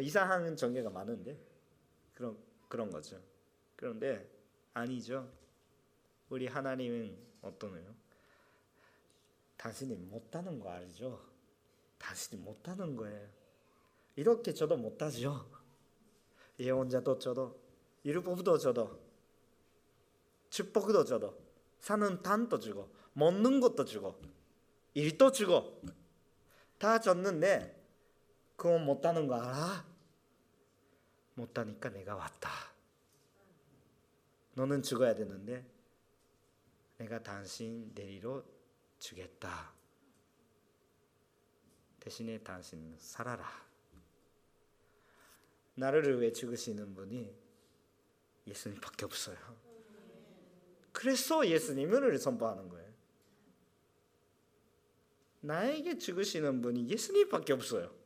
이상한 종교가 많은데 그런 그런 거죠. 그런데 아니죠. 우리 하나님은 어떠네요? 당신이 못하는 거 알죠? 당신이 못하는 거예요. 이렇게 저도 못하죠. 예언자도 저도 율법도 저도 축복도 저도 사는 단도 주고 먹는 것도 주고 일도 주고 다 줬는데 그건 못하는 거 알아? 못하니까 내가 왔다. 너는 죽어야 되는데 내가 당신 내리로 주겠다. 대신에 당신 살아라. 나를 위해 죽으시는 분이 예수님밖에 없어요. 그래서 예수님을 선포하는 거예요. 나에게 죽으시는 분이 예수님밖에 없어요.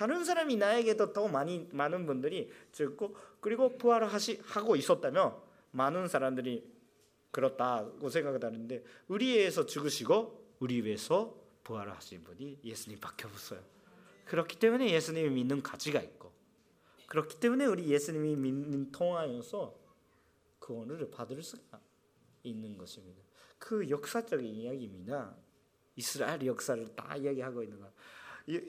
다른 사람이 나에게도 더 많이 많은 분들이 죽고 그리고 부활을 하시 하고 있었다면 많은 사람들이 그렇다고 생각하는데 우리 위해서 죽으시고 우리 위해서 부활을 하신 분이 예수님밖에 없어요. 그렇기 때문에 예수님이 믿는 가치가 있고 그렇기 때문에 우리 예수님이 믿는 통하여서 구원을 받을 수가 있는 것입니다. 그 역사적인 이야기입니다. 이스라엘 역사를 다 이야기하고 있는 거.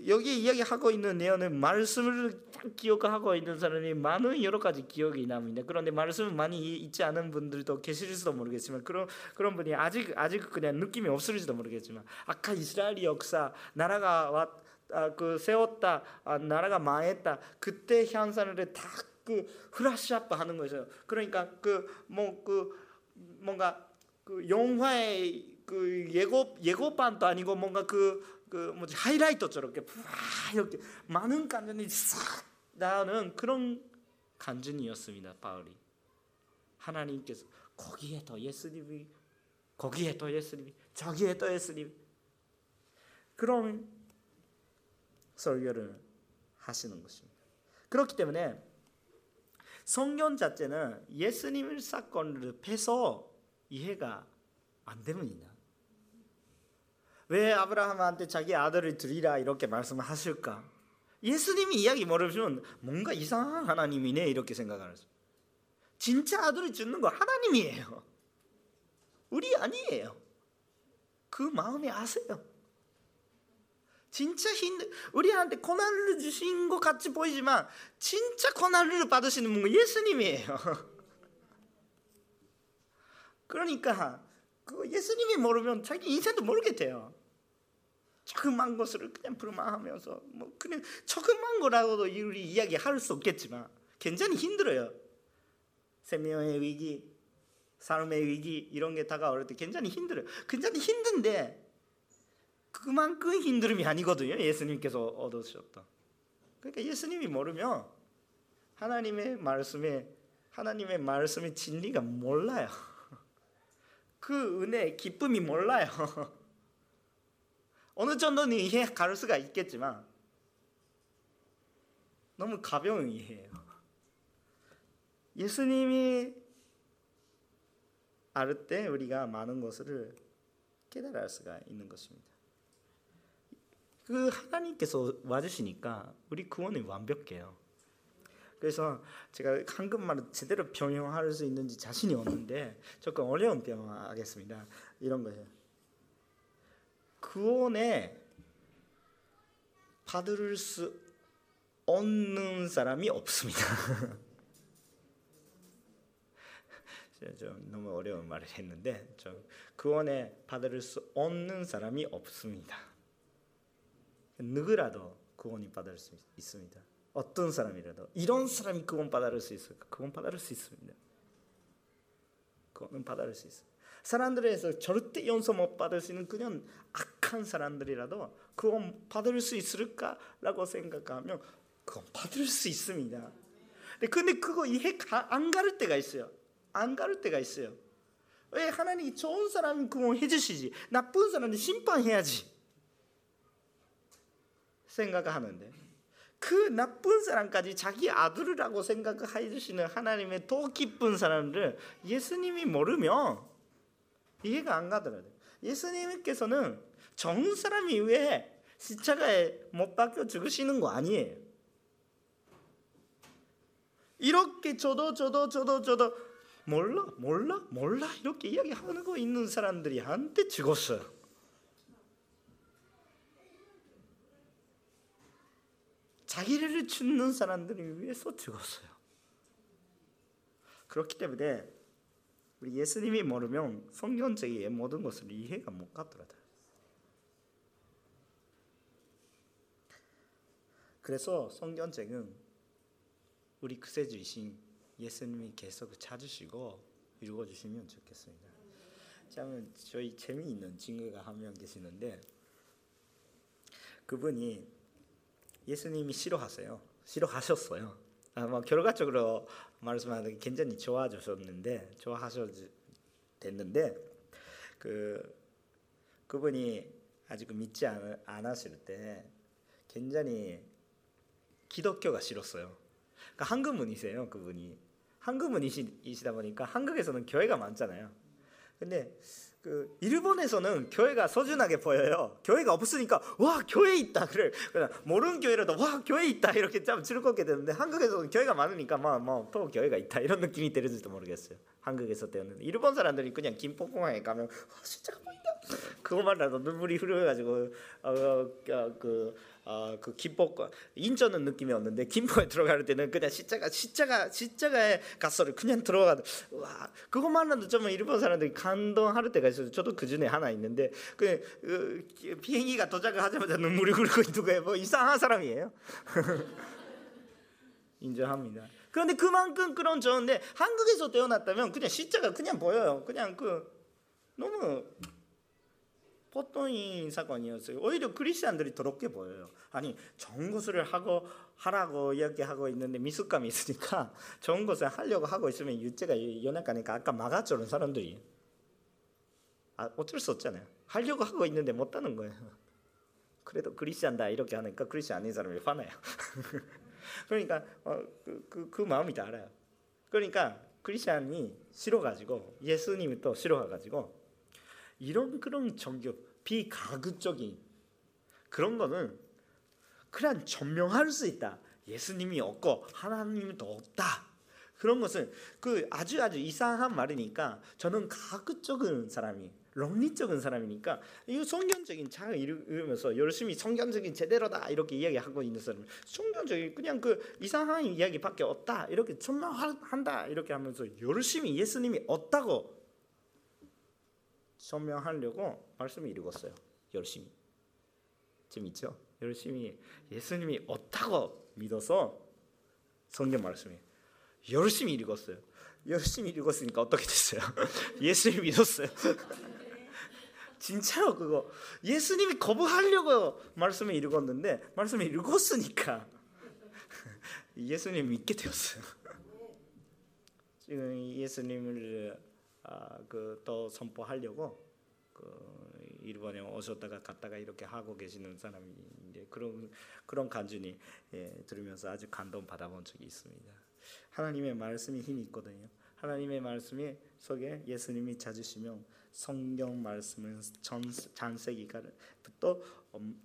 여기 이야기하고 있는 내용은 말씀을 딱 기억하고 있는 사람이 많은 여러 가지 기억이 납니다. 그런데 말씀을 많이 잊지 않은 분들도 계실지도 모르겠지만 그런 그런 분이 아직 아직 그냥 느낌이 없을지도 모르겠지만 아까 이스라엘 역사 나라가 왔, 아, 그 세웠다 아, 나라가 망했다 그때 현상을 다그 흐라시아빠 하는 거죠. 그러니까 그 뭐그 뭐, 그 뭔가 그 영화의 그 예고 예고반도 아니고 뭔가 그 그 뭐지 하이라이터처럼 이렇게 이렇게 많은 간증이 싹 나오는 그런 간증이었습니다. 바울이 하나님께서 거기에 더 예수님이 거기에 더 예수님이 저기에 더 예수님 그런 설교를 하시는 것입니다. 그렇기 때문에 성경 자체는 예수님의 사건을 패서 이해가 안 됩니다. 왜 아브라함한테 자기 아들을 드리라 이렇게 말씀하실까? 예수님이 이야기 모르시면 뭔가 이상한 하나님이네 이렇게 생각하는 진짜 아들을 주는 거 하나님이에요. 우리 아니에요. 그 마음이 아세요. 진짜 힘들 우리한테 고난을 주신 것 같이 보이지만 진짜 고난을 받으시는 분은 예수님이에요. (laughs) 그러니까 그 예수님이 모르면 자기 인생도 모르겠대요. 조그만 것을 그냥 불만하면서 뭐 그냥 조그만 거라고도 우리 이야기 할 수 없겠지만 굉장히 힘들어요. 생명의 위기, 삶의 위기 이런 게 다가올 때 굉장히 힘들어요. 굉장히 힘든데 그만큼 힘듦이 아니거든요. 예수님께서 얻으셨다. 그러니까 예수님이 모르면 하나님의 말씀에 하나님의 말씀의 진리가 몰라요. (laughs) 그 은혜 기쁨이 몰라요. (laughs) 어느 정도는 이해 갈 수가 있겠지만 너무 가벼운 이해예요. 예수님이 알 때 우리가 많은 것을 깨달을 수가 있는 것입니다. 그 하나님께서 와주시니까 우리 구원이 완벽해요. 그래서 제가 한국말을 제대로 변형할 수 있는지 자신이 없는데 조금 어려운 변형하겠습니다. 이런 거예요. 구원에 받을 수 없는 사람이 없습니다. (laughs) 좀 너무 어려운 말을 했는데 좀 구원에 받을 수 없는 사람이 없습니다. 누구라도 구원이 받을 수 있습니다. 어떤 사람이라도 이런 사람이 구원 받을 수 있을까? 구원 받을 수 있습니다. 구원 받을 수 있습니다. 사람들에서 절대 용서 못 받을 수 있는 그냥 악한 사람들이라도 구원 받을 수 있을까라고 생각하면 구원 받을 수 있습니다. 근데 그거 이해 안 가를 때가 있어요. 안 가를 때가 있어요. 왜 하나님이 좋은 사람 구원해 주시지 나쁜 사람은 심판해야지 생각하는데 그 나쁜 사람까지 자기 아들이라고 생각해 주시는 하나님의 더 기쁜 사람들 예수님이 모르면 이해가 안 가더라고요. 예수님께서는 좋은 사람이 왜 십자가에 못 박혀 죽으시는 거 아니에요. 이렇게 저도 저도 저도 저도 몰라 몰라 몰라 이렇게 이야기하는 거 있는 사람들이 한테 죽었어요. 자기를 죽는 사람들을 위해서 죽었어요. 그렇기 때문에 우리 예수님이 모르면 성경적인 모든 것을 이해가 못 가더라고요. 그래서 성경책은 우리 그세주이신 예수님이 계속 찾으시고 읽어주시면 좋겠습니다. 참 저희 재미있는 친구가 한 명 계시는데 그분이 예수님이 싫어하세요. 싫어하셨어요. 아, 뭐 결과적으로 말씀하는 굉장히 좋아지셨는데 좋아하셨 됐는데 그 그분이 아직 믿지 않, 않았을 때 굉장히 기독교가 싫었어요. 그러니까 한국분이세요, 그분이. 한국분이시다 보니까 한국에서는 교회가 많잖아요. 근데 그 일본에서는 교회가 소중하게 보여요. 교회가 없으니까 와 교회 있다 그래. 모르는 교회라도 와 교회 있다 이렇게 참 즐겁게 되는데 한국에서는 교회가 많으니까 막뭐또 교회가 있다 이런 느낌이 들을지도 모르겠어요. 한국에서 때는 일본 사람들이 그냥 김포공항에 가면 와 진짜 보인다. 그것만라도 눈물이 흐르가지고 어그 어, 그 김포 인천은 느낌이 없는데 김포에 들어갈 때는 그냥 십자가 십자가 십자가에 가서를 그냥 들어가 와 그것만으로도 좀 일본 사람들이 감동할 때가 있어요. 저도 그 중에 하나 있는데 그, 그 비행기가 도착을 하자마자 눈물이 흐르고 거예요. 뭐 이상한 사람이에요. (laughs) 인정합니다. 그런데 그만큼 그런 좋은데 한국에서 태어났다면 그냥 십자가 그냥 보여요. 그냥 그 너무 보통인 사건이었어요. 오히려 크리스천들이 더럽게 보여요. 아니 좋은 것을 하고 하라고 이야기하고 있는데 미숙감이 있으니까 (laughs) 좋은 것을 하려고 하고 있으면 유죄가 연약하니까 아까 막아주는 사람들이 아, 어쩔 수 없잖아요. 하려고 하고 있는데 못하는 거예요. (laughs) 그래도 크리스천다 이렇게 하니까 크리스천 아닌 사람이 화나요. (laughs) 그러니까 어, 그, 그, 그 마음이 다 알아요. 그러니까 크리스천이 싫어가지고 예수님이 또 싫어가지고 이런 그런 종교 비가급적인 그런 거는 그냥 전명할 수 있다. 예수님이 없고 하나님도 없다. 그런 것은 그 아주 아주 이상한 말이니까 저는 가급적인 사람이 論理적인 사람이니까 이 성경적인 책을 읽으면서 열심히 성경적인 제대로다 이렇게 이야기하고 있는 사람 성경적인 그냥 그 이상한 이야기밖에 없다 이렇게 설명한다 이렇게 하면서 열심히 예수님이 없다고 설명하려고 말씀을 읽었어요 열심히 재밌죠? 열심히 예수님이 없다고 믿어서 성경 말씀이 열심히 읽었어요 열심히 읽었으니까 어떻게 됐어요? (laughs) 예수님 믿었어요 (laughs) 진짜로 그거 예수님이 거부하려고 말씀을 읽었는데 말씀을 읽었으니까 (laughs) 예수님 믿게 되었어요. 지금 예수님을 아, 그 또 선포하려고 그 일본에 오셨다가 갔다가 이렇게 하고 계시는 사람인데 그런 그런 간증이 예, 들으면서 아주 감동 받아본 적이 있습니다. 하나님의 말씀이 힘이 있거든요. 하나님의 말씀이 속에 예수님이 찾으시면 성경 말씀은 장세기부터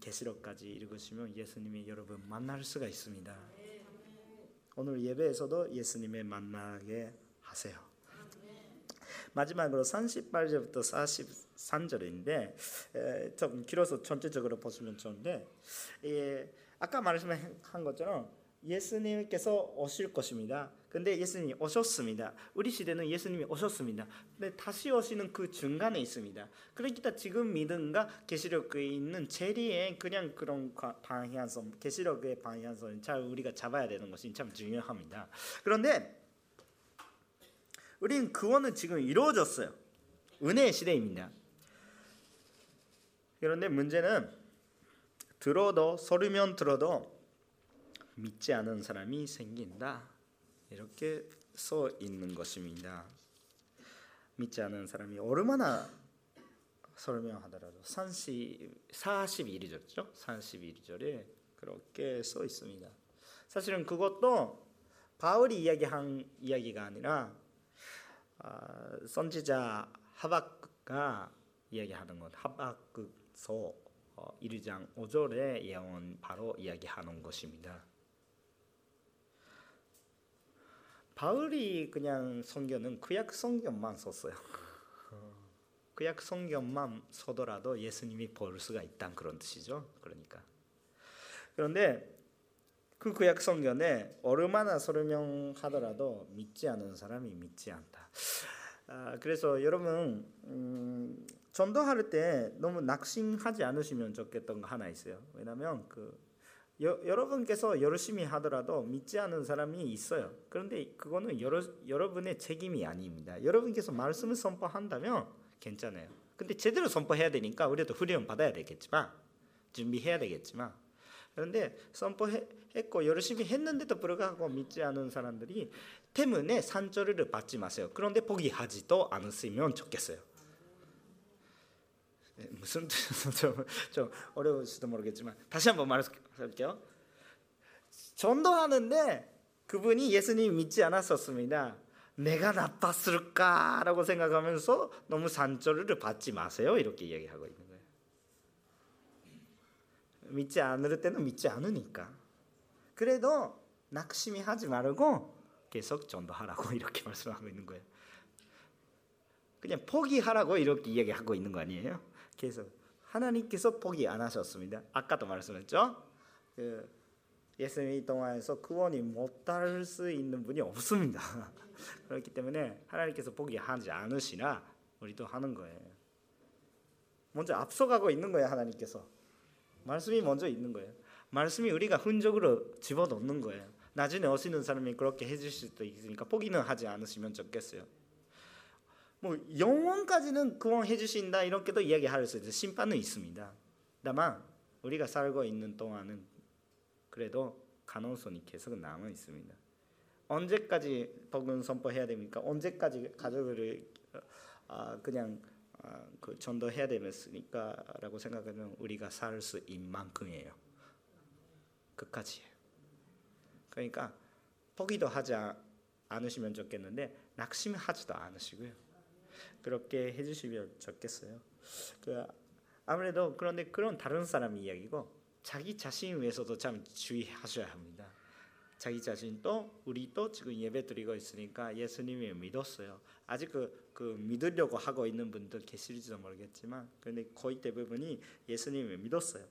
계시록까지 읽으시면 예수님이 여러분 만날 수가 있습니다. 오늘 예배에서도 예수님의 만나게 하세요. 마지막으로 38절부터 43절인데 좀 길어서 전체적으로 보시면 좋은데 예, 아까 말씀한 것처럼 예수님께서 오실 것입니다. 근데 예수님이 오셨습니다. 우리 시대는 예수님이 오셨습니다. 근데 다시 오시는 그 중간에 있습니다. 그러니까 지금 믿음과 계시록에 있는 제리의 그냥 그런 방향성, 계시록의 방향성을 잘 우리가 잡아야 되는 것이 참 중요합니다. 그런데 우리는 그거는 지금 이루어졌어요. 은혜의 시대입니다. 그런데 문제는 들어도 소리면 들어도 믿지 않은 사람이 생긴다. 이렇게 써 있는 것입니다. 믿지 않은 사람이 얼마나 설명하더라도 30, 41절이죠. 41절에 그렇게 써 있습니다. 사실은 그것도 바울이 이야기한 이야기가 아니라 아, 선지자 하박가 이야기하는 것 하박극서 1장 5절의 예언 바로 이야기하는 것입니다. 바울이 그냥 성경은 구약 성경만 썼어요. (laughs) 구약 성경만 써더라도 예수님이 볼 수가 있다 그런 뜻이죠. 그러니까 그런데 그 구약 성경에 얼마나 설명하더라도 믿지 않은 사람이 믿지 않다. 아, 그래서 여러분 음, 전도할 때 너무 낙심하지 않으시면 좋겠던 거 하나 있어요. 왜냐하면 그 여, 여러분께서 열심히 하더라도 믿지 않는 사람이 있어요. 그런데 그거는 여러, 여러분의 책임이 아닙니다. 여러분께서 말씀을 선포한다면 괜찮아요. 근데 제대로 선포해야 되니까 우리도 훈련 받아야 되겠지만 준비해야 되겠지만 그런데 선포했고 열심히 했는데도 불구하고 믿지 않은 사람들이 때문에 산조를 받지 마세요. 그런데 포기하지도 않으시면 좋겠어요. 네, 무슨 (laughs) 좀, 좀 어려울지도 모르겠지만 다시 한번 말할게요. 전도하는데 그분이 예수님 믿지 않았었습니다. 내가 나빴을까라고 생각하면서 너무 산조를 받지 마세요. 이렇게 이야기하고 있는. 믿지 않을 때는 믿지 않으니까. 그래도 낙심이 하지 말고 계속 전도하라고 (laughs) 이렇게 말씀하고 있는 거예요. 그냥 포기하라고 이렇게 이야기하고 있는 거 아니에요? 계속 하나님께서 포기 안 하셨습니다. 아까도 말씀했죠. 그 예수님이 동안에서 구원이 못할 수 있는 분이 없습니다. (laughs) 그렇기 때문에 하나님께서 포기하지 않으시나 우리도 하는 거예요. 먼저 앞서가고 있는 거예요 하나님께서. 말씀이 먼저 있는 거예요. 말씀이 우리가 흔적으로 집어넣는 거예요. 나중에 오시는 사람이 그렇게 해주실 수도 있으니까 포기는 하지 않으시면 좋겠어요. 뭐 영원까지는 구원해 주신다 이렇게도 이야기할 수 있어요. 심판은 있습니다. 다만 우리가 살고 있는 동안은 그래도 가능성이 계속 남아 있습니다. 언제까지 복음 선포해야 됩니까? 언제까지 가족을 아, 그냥 아, 그 전도해야 되겠습니까라고 생각하면 우리가 살 수 있는 만큼이에요. 끝까지예요. 그러니까 포기도 하지 않으시면 좋겠는데 낙심하지도 않으시고요. 그렇게 해주시면 좋겠어요. 그 아무래도 그런데 그런 다른 사람 이야기고 자기 자신 위해서도 참 주의하셔야 합니다. 자기 자신도 우리도 지금 예배 드리고 있으니까 예수님이 믿었어요. 아직 그, 그 믿으려고 하고 있는 분들 계실지도 모르겠지만 근데 거의 대부분이 예수님을 믿었어요.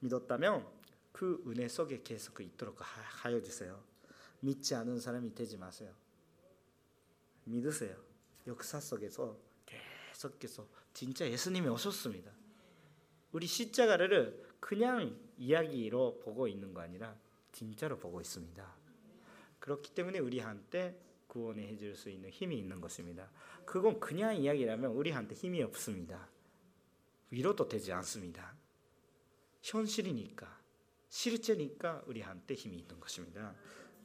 믿었다면 그 은혜 속에 계속 있도록 하- 하여 주세요. 믿지 않은 사람이 되지 마세요. 믿으세요. 역사 속에서 계속해서 진짜 예수님이 오셨습니다. 우리 십자가를 그냥 이야기로 보고 있는 거 아니라 진짜로 보고 있습니다. 그렇기 때문에 우리한테 구원해 해줄 수 있는 힘이 있는 것입니다. 그건 그냥 이야기라면 우리한테 힘이 없습니다. 위로도 되지 않습니다. 현실이니까 실제니까 우리한테 힘이 있는 것입니다.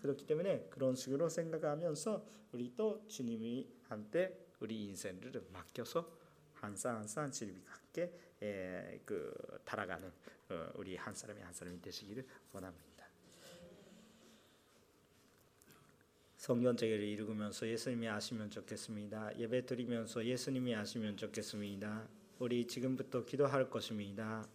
그렇기 때문에 그런 식으로 생각하면서 우리 또 주님이 한테 우리 인생을 맡겨서 한산 한산 즐겁게 에, 그 달아가는 어, 우리 한 사람이 한 사람이 되시기를 원합니다. 성경책을 읽으면서 예수님이 아시면 좋겠습니다. 예배 드리면서 예수님이 아시면 좋겠습니다. 우리 지금부터 기도할 것입니다.